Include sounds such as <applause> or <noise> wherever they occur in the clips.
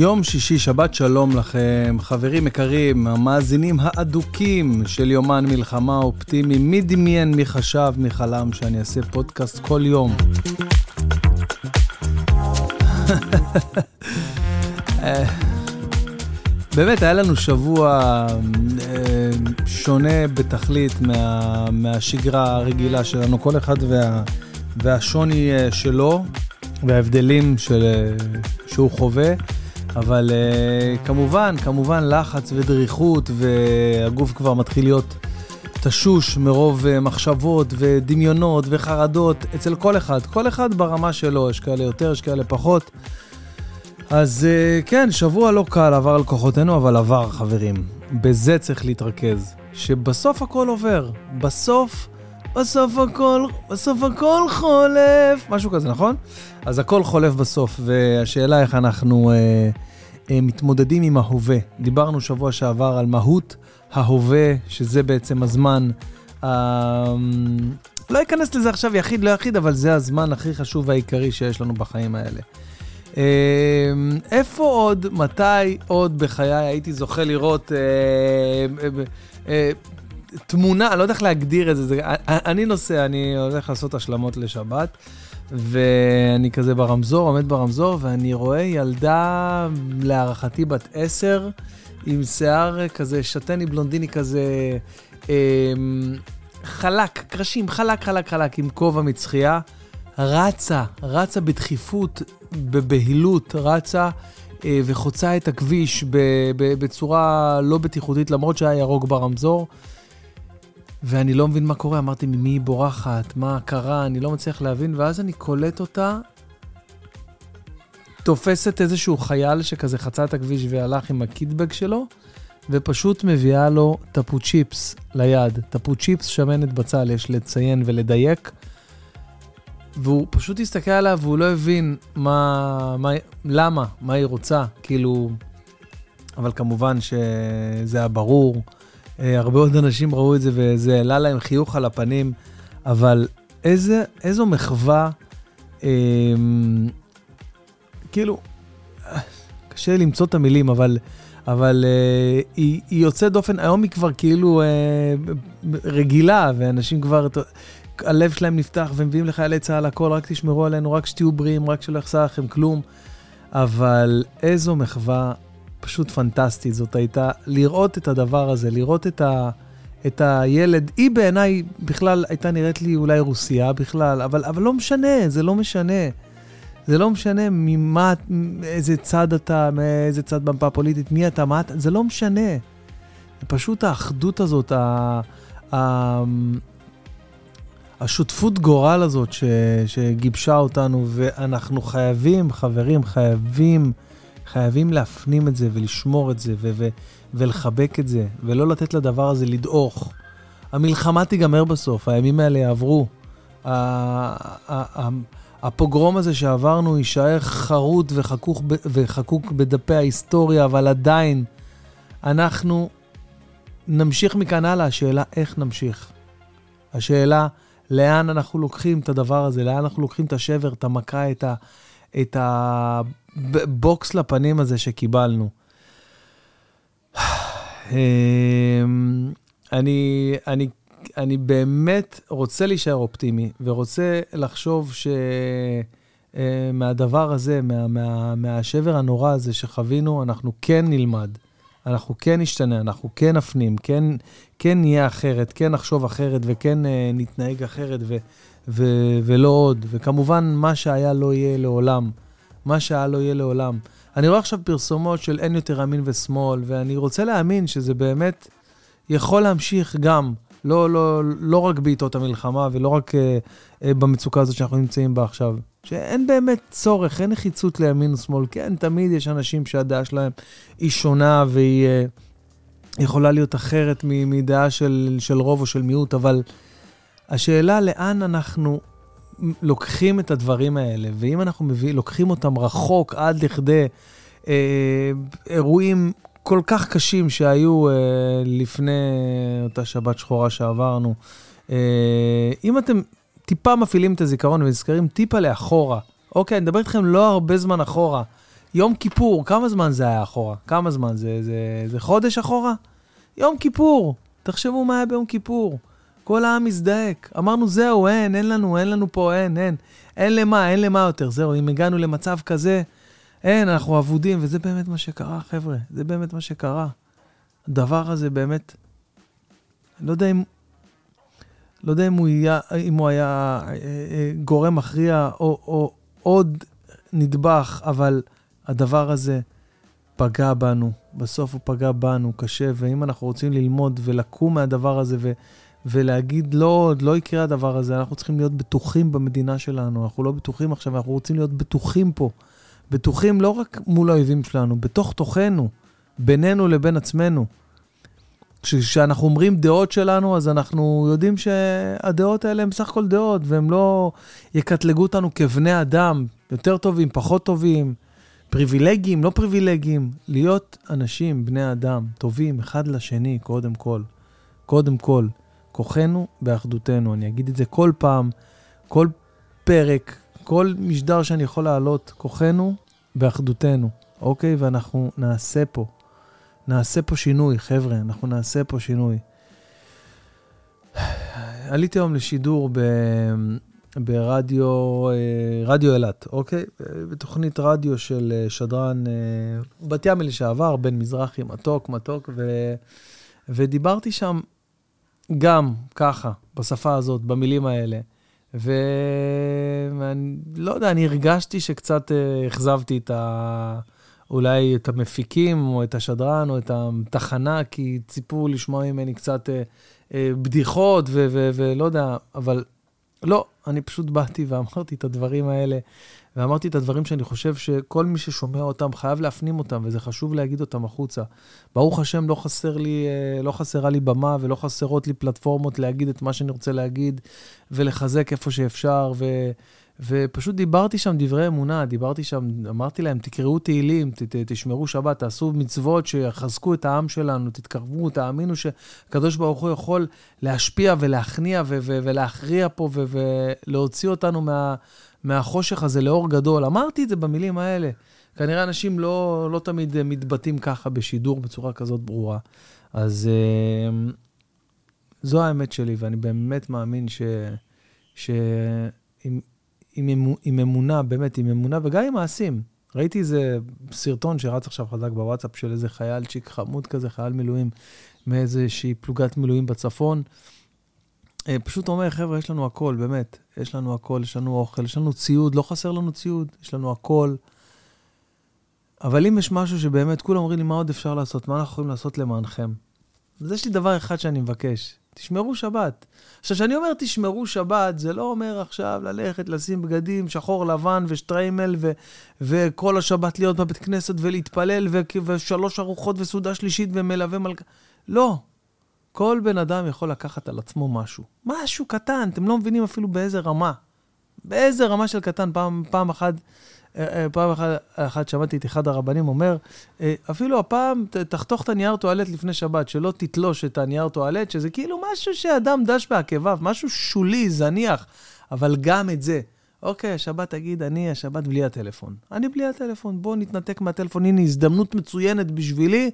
יום שישי, שבת שלום לכם, חברים יקרים, המאזינים האדוקים של יומן מלחמה אופטימי. מי דמיין, מי חשב, מי חלם שאני אעשה פודקאסט כל יום? אה, <laughs> באמת, היה לנו שבוע אה, שונה בתכלית מה, מהשגרה הרגילה שלנו, כל אחד וה, והשוני אה, שלו וההבדלים של, שהוא חווה. אבל uh, כמובן, כמובן לחץ ודריכות, והגוף כבר מתחיל להיות תשוש מרוב uh, מחשבות ודמיונות וחרדות אצל כל אחד. כל אחד ברמה שלו, יש כאלה יותר, יש כאלה פחות. אז uh, כן, שבוע לא קל עבר על כוחותינו, אבל עבר, חברים. בזה צריך להתרכז. שבסוף הכל עובר. בסוף, בסוף הכל, בסוף הכל חולף. משהו כזה, נכון? אז הכל חולף בסוף, והשאלה איך אנחנו... Uh, אה, מתמודדים עם ההווה. דיברנו שבוע שעבר על מהות ההווה, שזה בעצם הזמן. אה, לא אכנס לזה עכשיו יחיד, לא יחיד, אבל זה הזמן הכי חשוב והעיקרי שיש לנו בחיים האלה. אה, איפה עוד, מתי עוד בחיי הייתי זוכה לראות תמונה, לא יודע איך להגדיר את זה, אני נוסע, אני הולך לעשות השלמות לשבת. ואני כזה ברמזור, עומד ברמזור, ואני רואה ילדה, להערכתי בת עשר, עם שיער כזה שתני בלונדיני כזה, אה, חלק, קרשים, חלק, חלק, חלק, עם כובע מצחייה, רצה, רצה בדחיפות, בבהילות, רצה. אה, וחוצה את הכביש בצורה לא בטיחותית, למרות שהיה ירוק ברמזור. ואני לא מבין מה קורה, אמרתי, ממי היא בורחת, מה קרה, אני לא מצליח להבין, ואז אני קולט אותה, תופסת איזשהו חייל שכזה חצה את הכביש והלך עם הקיטבג שלו, ופשוט מביאה לו תפוצ'יפס ליד. תפוצ'יפס, שמנת בצל, יש לציין ולדייק. והוא פשוט הסתכל עליו והוא לא הבין מה, מה, למה, מה היא רוצה, כאילו... אבל כמובן שזה היה ברור. אה, הרבה עוד אנשים ראו את זה וזה העלה להם חיוך על הפנים, אבל איזה, איזו מחווה, אה, כאילו, קשה למצוא את המילים, אבל, אבל אה, היא, היא יוצאת דופן, היום היא כבר כאילו אה, רגילה, ואנשים כבר, הלב שלהם נפתח ומביאים לחיילי צה"ל הכל, רק תשמרו עלינו, רק שתהיו בריאים, רק שלא יחסר לכם כלום. אבל איזו מחווה פשוט פנטסטית זאת הייתה, לראות את הדבר הזה, לראות את, ה, את הילד, היא בעיניי בכלל הייתה נראית לי אולי רוסייה בכלל, אבל, אבל לא משנה, זה לא משנה. זה לא משנה ממה, איזה צד אתה, מאיזה צד במפה הפוליטית, מי אתה, מה אתה, זה לא משנה. פשוט האחדות הזאת, ה, ה, השותפות גורל הזאת ש, שגיבשה אותנו, ואנחנו חייבים, חברים, חייבים חייבים להפנים את זה ולשמור את זה ו- ו- ולחבק את זה, ולא לתת לדבר הזה לדעוך. המלחמה תיגמר בסוף, הימים האלה יעברו. הפוגרום הזה שעברנו יישאר חרוט וחקוק, וחקוק בדפי ההיסטוריה, אבל עדיין אנחנו נמשיך מכאן הלאה. השאלה איך נמשיך. השאלה לאן אנחנו לוקחים את הדבר הזה, לאן אנחנו לוקחים את השבר, את המכה, את, ה, את הבוקס לפנים הזה שקיבלנו. אמ, אני, אני, אני באמת רוצה להישאר אופטימי, ורוצה לחשוב שמהדבר אה, הזה, מה, מה, מהשבר הנורא הזה שחווינו, אנחנו כן נלמד, אנחנו כן נשתנה, אנחנו כן נפנים, כן, כן נהיה אחרת, כן נחשוב אחרת וכן uh, נתנהג אחרת ו, ו, ולא עוד. וכמובן, מה שהיה לא יהיה לעולם. מה שהיה לא יהיה לעולם. אני רואה עכשיו פרסומות של אין יותר ימין ושמאל, ואני רוצה להאמין שזה באמת יכול להמשיך גם, לא, לא, לא רק בעיתות המלחמה ולא רק אה, אה, במצוקה הזאת שאנחנו נמצאים בה עכשיו. שאין באמת צורך, אין נחיצות לימין ושמאל. כן, תמיד יש אנשים שהדעה שלהם היא שונה והיא אה, יכולה להיות אחרת מדעה של, של רוב או של מיעוט, אבל השאלה לאן אנחנו לוקחים את הדברים האלה, ואם אנחנו מביא, לוקחים אותם רחוק עד לכדי אה, אירועים כל כך קשים שהיו אה, לפני אותה שבת שחורה שעברנו, אה, אם אתם טיפה מפעילים את הזיכרון ונזכרים טיפה לאחורה, אוקיי, אני מדבר איתכם לא הרבה זמן אחורה, יום כיפור, כמה זמן זה היה אחורה? כמה זמן? זה, זה, זה חודש אחורה? יום כיפור, תחשבו מה היה ביום כיפור. כל העם מזדעק. אמרנו, זהו, אין, אין לנו, אין לנו פה, אין, אין. אין למה, אין למה יותר. זהו, אם הגענו למצב כזה, אין, אנחנו אבודים, וזה באמת מה שקרה, חבר'ה. זה באמת מה שקרה. הדבר הזה באמת, לא יודע אם, לא יודע אם הוא היה, אם הוא היה אה, אה, גורם מכריע או, או עוד נדבך, אבל הדבר הזה פגע בנו. בסוף הוא פגע בנו קשה, ואם אנחנו רוצים ללמוד ולקום מהדבר הזה ו, ולהגיד, לא, עוד לא יקרה הדבר הזה, אנחנו צריכים להיות בטוחים במדינה שלנו. אנחנו לא בטוחים עכשיו, אנחנו רוצים להיות בטוחים פה. בטוחים לא רק מול האויבים שלנו, בתוך תוכנו, בינינו לבין עצמנו. כשאנחנו אומרים דעות שלנו, אז אנחנו יודעים שהדעות האלה הן בסך הכל דעות, והן לא יקטלגו אותנו כבני אדם, יותר טובים, פחות טובים, פריבילגיים, לא פריבילגיים. להיות אנשים, בני אדם, טובים אחד לשני, קודם כל. קודם כל, כוחנו באחדותנו. אני אגיד את זה כל פעם, כל פרק, כל משדר שאני יכול להעלות, כוחנו באחדותנו, אוקיי? ואנחנו נעשה פה. נעשה פה שינוי, חבר'ה, אנחנו נעשה פה שינוי. עליתי היום לשידור ב... ברדיו, אה, רדיו אילת, אוקיי? בתוכנית רדיו של אה, שדרן אה, בת ים לשעבר, בן מזרחי, מתוק, מתוק, ו... ודיברתי שם גם ככה, בשפה הזאת, במילים האלה. ואני לא יודע, אני הרגשתי שקצת אכזבתי את ה... אולי את המפיקים, או את השדרן, או את התחנה, כי ציפו לשמוע ממני קצת אה, אה, בדיחות, ולא יודע, אבל לא, אני פשוט באתי ואמרתי את הדברים האלה, ואמרתי את הדברים שאני חושב שכל מי ששומע אותם חייב להפנים אותם, וזה חשוב להגיד אותם החוצה. ברוך השם, לא, חסר לי, אה, לא חסרה לי במה ולא חסרות לי פלטפורמות להגיד את מה שאני רוצה להגיד, ולחזק איפה שאפשר, ו... ופשוט דיברתי שם דברי אמונה, דיברתי שם, אמרתי להם, תקראו תהילים, ת, ת, תשמרו שבת, תעשו מצוות שיחזקו את העם שלנו, תתקרבו, תאמינו שהקדוש ברוך הוא יכול להשפיע ולהכניע ו- ו- ולהכריע פה ו- ולהוציא אותנו מה- מהחושך הזה לאור גדול. אמרתי את זה במילים האלה. כנראה אנשים לא, לא תמיד מתבטאים ככה בשידור בצורה כזאת ברורה. אז uh, זו האמת שלי, ואני באמת מאמין ש... ש... אם, עם, עם אמונה, באמת, עם אמונה, וגם עם מעשים. ראיתי איזה סרטון שרץ עכשיו חזק בוואטסאפ של איזה חייל צ'יק חמוד כזה, חייל מילואים, מאיזושהי פלוגת מילואים בצפון. אה, פשוט אומר, חבר'ה, יש לנו הכל, באמת. יש לנו הכל, יש לנו אוכל, יש לנו ציוד, לא חסר לנו ציוד, יש לנו הכל. אבל אם יש משהו שבאמת, כולם אומרים לי, מה עוד אפשר לעשות? מה אנחנו יכולים לעשות למענכם? אז יש לי דבר אחד שאני מבקש, תשמרו שבת. עכשיו, כשאני אומר תשמרו שבת, זה לא אומר עכשיו ללכת, לשים בגדים שחור לבן ושטריימל ו- וכל השבת להיות בבית כנסת ולהתפלל ו- ושלוש ארוחות וסעודה שלישית ומלווה מלכה. לא. כל בן אדם יכול לקחת על עצמו משהו. משהו קטן, אתם לא מבינים אפילו באיזה רמה. באיזה רמה של קטן. פעם, פעם אחת אה, אה, פעם אחת, אחת שמעתי את אחד הרבנים אומר, אה, אפילו הפעם תחתוך את הנייר טואלט לפני שבת, שלא תתלוש את הנייר טואלט, שזה כאילו משהו שאדם דש בעקביו, משהו שולי, זניח, אבל גם את זה. אוקיי, השבת תגיד, אני השבת בלי הטלפון. אני בלי הטלפון, בואו נתנתק מהטלפון, הנה הזדמנות מצוינת בשבילי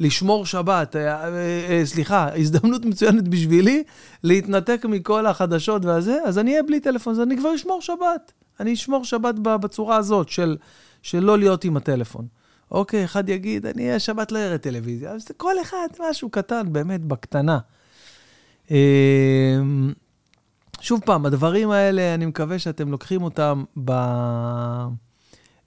לשמור שבת. אה, אה, אה, סליחה, הזדמנות מצוינת בשבילי להתנתק מכל החדשות והזה, אז אני אהיה בלי טלפון, אז אני כבר אשמור שבת. אני אשמור שבת בצורה הזאת של, של לא להיות עם הטלפון. אוקיי, אחד יגיד, אני השבת לא אראה טלוויזיה, אז כל אחד משהו קטן, באמת, בקטנה. אמ, שוב פעם, הדברים האלה, אני מקווה שאתם לוקחים אותם ב...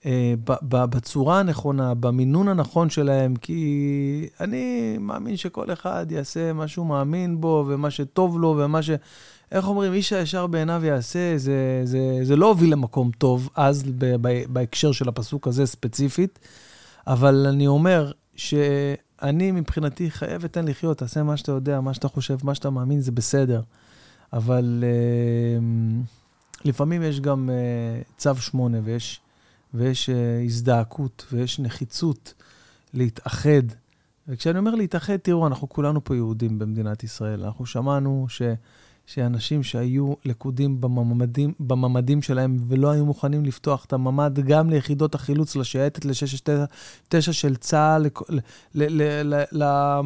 אה, בצורה הנכונה, במינון הנכון שלהם, כי אני מאמין שכל אחד יעשה מה שהוא מאמין בו, ומה שטוב לו, ומה ש... איך אומרים, איש הישר בעיניו יעשה, זה, זה, זה לא הוביל למקום טוב אז, בהקשר של הפסוק הזה ספציפית, אבל אני אומר שאני מבחינתי חייב ותן לחיות, תעשה מה שאתה יודע, מה שאתה חושב, מה שאתה מאמין, זה בסדר. אבל uh, לפעמים יש גם uh, צו שמונה, ויש, ויש uh, הזדעקות, ויש נחיצות להתאחד. וכשאני אומר להתאחד, תראו, אנחנו כולנו פה יהודים במדינת ישראל. אנחנו שמענו ש... שאנשים שהיו לכודים בממדים, בממדים שלהם ולא היו מוכנים לפתוח את הממד גם ליחידות החילוץ, לשייטת ל-669 של צה"ל, ל, ל, ל, ל,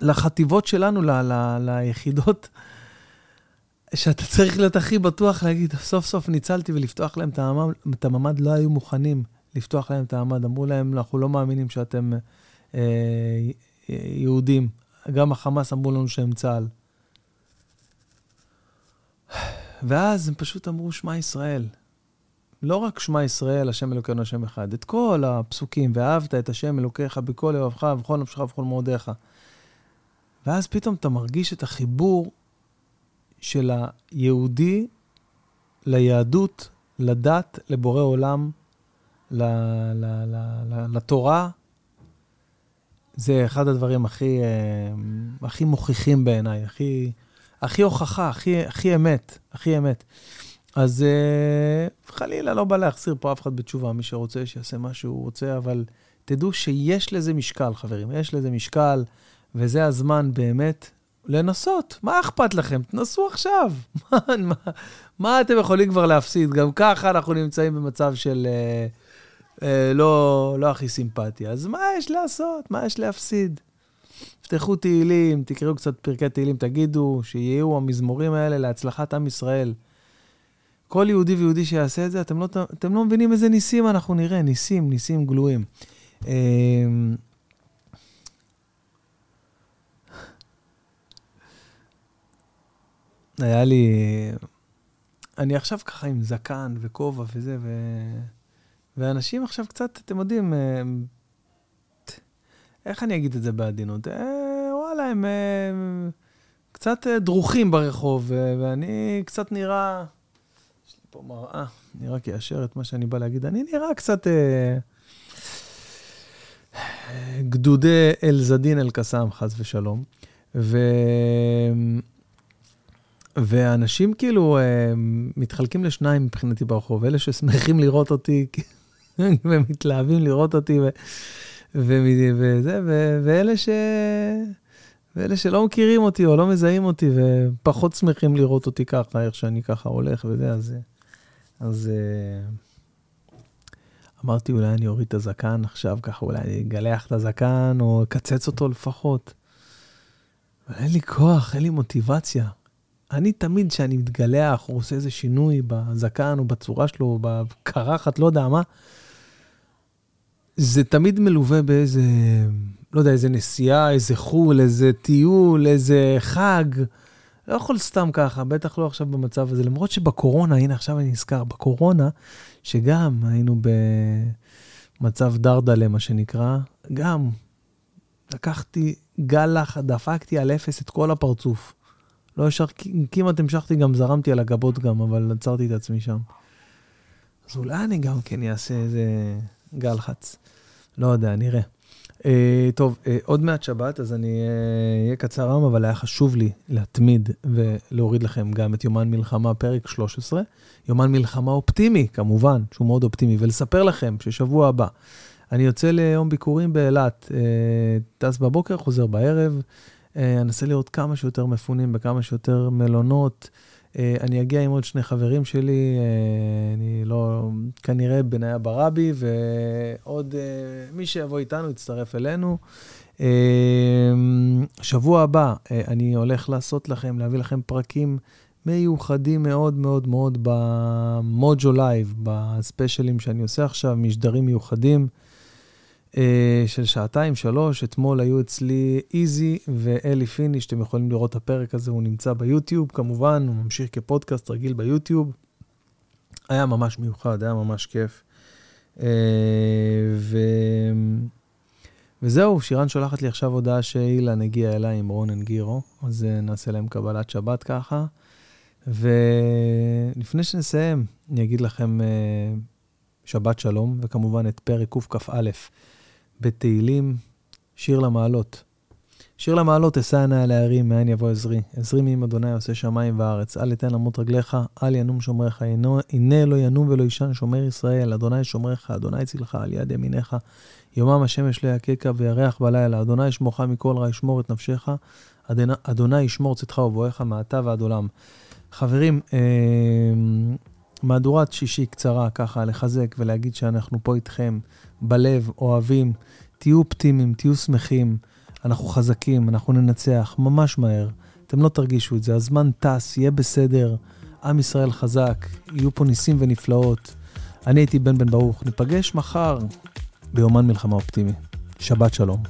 לחטיבות שלנו, ל, ל, ליחידות, שאתה צריך להיות הכי בטוח להגיד, סוף סוף ניצלתי ולפתוח להם את הממד, לא היו מוכנים לפתוח להם את הממד. אמרו להם, אנחנו לא מאמינים שאתם אה, יהודים. גם החמאס אמרו לנו שהם צה"ל. ואז הם פשוט אמרו שמע ישראל. לא רק שמע ישראל, השם אלוקינו השם אחד, את כל הפסוקים, ואהבת את השם אלוקיך בכל לבבך ובכל נפשך ובכל מאודיך. ואז פתאום אתה מרגיש את החיבור של היהודי ליהדות, לדת, לבורא עולם, ל, ל, ל, ל, לתורה. זה אחד הדברים הכי, אה, הכי מוכיחים בעיניי, הכי, הכי הוכחה, הכי, הכי אמת, הכי אמת. אז uh, חלילה לא בא להחזיר פה אף אחד בתשובה, מי שרוצה שיעשה מה שהוא רוצה, אבל תדעו שיש לזה משקל, חברים, יש לזה משקל, וזה הזמן באמת לנסות. מה אכפת לכם? תנסו עכשיו. <laughs> מה, מה, מה אתם יכולים כבר להפסיד? גם ככה אנחנו נמצאים במצב של uh, uh, לא, לא הכי סימפטי. אז מה יש לעשות? מה יש להפסיד? תפתחו תהילים, תקראו קצת פרקי תהילים, תגידו שיהיו המזמורים האלה להצלחת עם ישראל. כל יהודי ויהודי שיעשה את זה, אתם לא, אתם לא מבינים איזה ניסים אנחנו נראה, ניסים, ניסים גלויים. אמ, היה לי... אני עכשיו ככה עם זקן וכובע וזה, ו... ואנשים עכשיו קצת, אתם יודעים, איך אני אגיד את זה בעדינות? אה, וואלה, הם אה, קצת אה, דרוכים ברחוב, ואני קצת נראה... יש לי פה מראה, רק אאשר את מה שאני בא להגיד. אני נראה קצת... גדודי אל-זדין אל-קסאם, חס ושלום. ו... ואנשים כאילו מתחלקים לשניים מבחינתי ברחוב, אלה ששמחים לראות אותי <laughs> ומתלהבים לראות אותי, ו... וזה, ואלה ש... ואלה שלא מכירים אותי או לא מזהים אותי ופחות שמחים לראות אותי ככה, איך שאני ככה הולך וזה, אז... אז אמרתי, אולי אני אוריד את הזקן עכשיו, ככה אולי אני אגלח את הזקן או אקצץ אותו לפחות. אבל אין לי כוח, אין לי מוטיבציה. אני תמיד, כשאני מתגלח או עושה איזה שינוי בזקן או בצורה שלו, או בקרחת, לא יודע מה, זה תמיד מלווה באיזה, לא יודע, איזה נסיעה, איזה חו"ל, איזה טיול, איזה חג. לא יכול סתם ככה, בטח לא עכשיו במצב הזה. למרות שבקורונה, הנה עכשיו אני נזכר, בקורונה, שגם היינו במצב דרדלה, מה שנקרא, גם לקחתי גל לחץ, דפקתי על אפס את כל הפרצוף. לא ישר, כמעט המשכתי, גם זרמתי על הגבות גם, אבל עצרתי את עצמי שם. אז אולי אני גם כן אעשה איזה גל חץ. לא יודע, נראה. Uh, טוב, uh, עוד מעט שבת, אז אני אהיה uh, קצר היום, אבל היה חשוב לי להתמיד ולהוריד לכם גם את יומן מלחמה, פרק 13. יומן מלחמה אופטימי, כמובן, שהוא מאוד אופטימי, ולספר לכם ששבוע הבא אני יוצא ליום ביקורים באילת, uh, טס בבוקר, חוזר בערב, אנסה לראות כמה שיותר מפונים בכמה שיותר מלונות. אה, אני אגיע עם עוד שני חברים שלי, אה, אני לא, כנראה בניה ברבי, ועוד אה, מי שיבוא איתנו יצטרף אלינו. שבוע הבא אני הולך לעשות לכם, להביא לכם פרקים מיוחדים מאוד מאוד מאוד במוג'ו לייב, בספיישלים שאני עושה עכשיו, משדרים מיוחדים. אה, של שעתיים, שלוש. אתמול היו אצלי איזי ואלי פיני, שאתם יכולים לראות את הפרק הזה, הוא נמצא ביוטיוב כמובן, הוא ממשיך כפודקאסט רגיל ביוטיוב. היה ממש מיוחד, היה ממש כיף. אה, ו... וזהו, שירן שולחת לי עכשיו הודעה שאילן הגיע אליי עם רונן גירו, אז אה, נעשה להם קבלת שבת ככה. ולפני שנסיים, אני אגיד לכם שבת שלום, וכמובן את פרק קכ"א בתהילים, שיר למעלות. שיר למעלות אשא עיני על ההרים, מאין יבוא עזרי. עזרי מעם אדוני עושה שמיים וארץ. אל יתן למות רגליך, אל ינום שומריך. הנה לא ינום ולא יישן שומר ישראל. אדוני שומריך, אדוני צילך על יד ימיניך. יומם השמש לא יככה וירח בלילה. אדוני שמוך מכל רע ישמור את נפשך. אדוני ישמור צאתך ובואך מעתה ועד עולם. חברים, אה, מהדורת שישי קצרה, ככה, לחזק ולהגיד שאנחנו פה איתכם, בלב, אוהבים, תהיו אופטימיים, תהיו שמחים, אנחנו חזקים, אנחנו ננצח ממש מהר. אתם לא תרגישו את זה, הזמן טס, יהיה בסדר, עם ישראל חזק, יהיו פה ניסים ונפלאות. אני הייתי בן בן ברוך, ניפגש מחר ביומן מלחמה אופטימי. שבת שלום.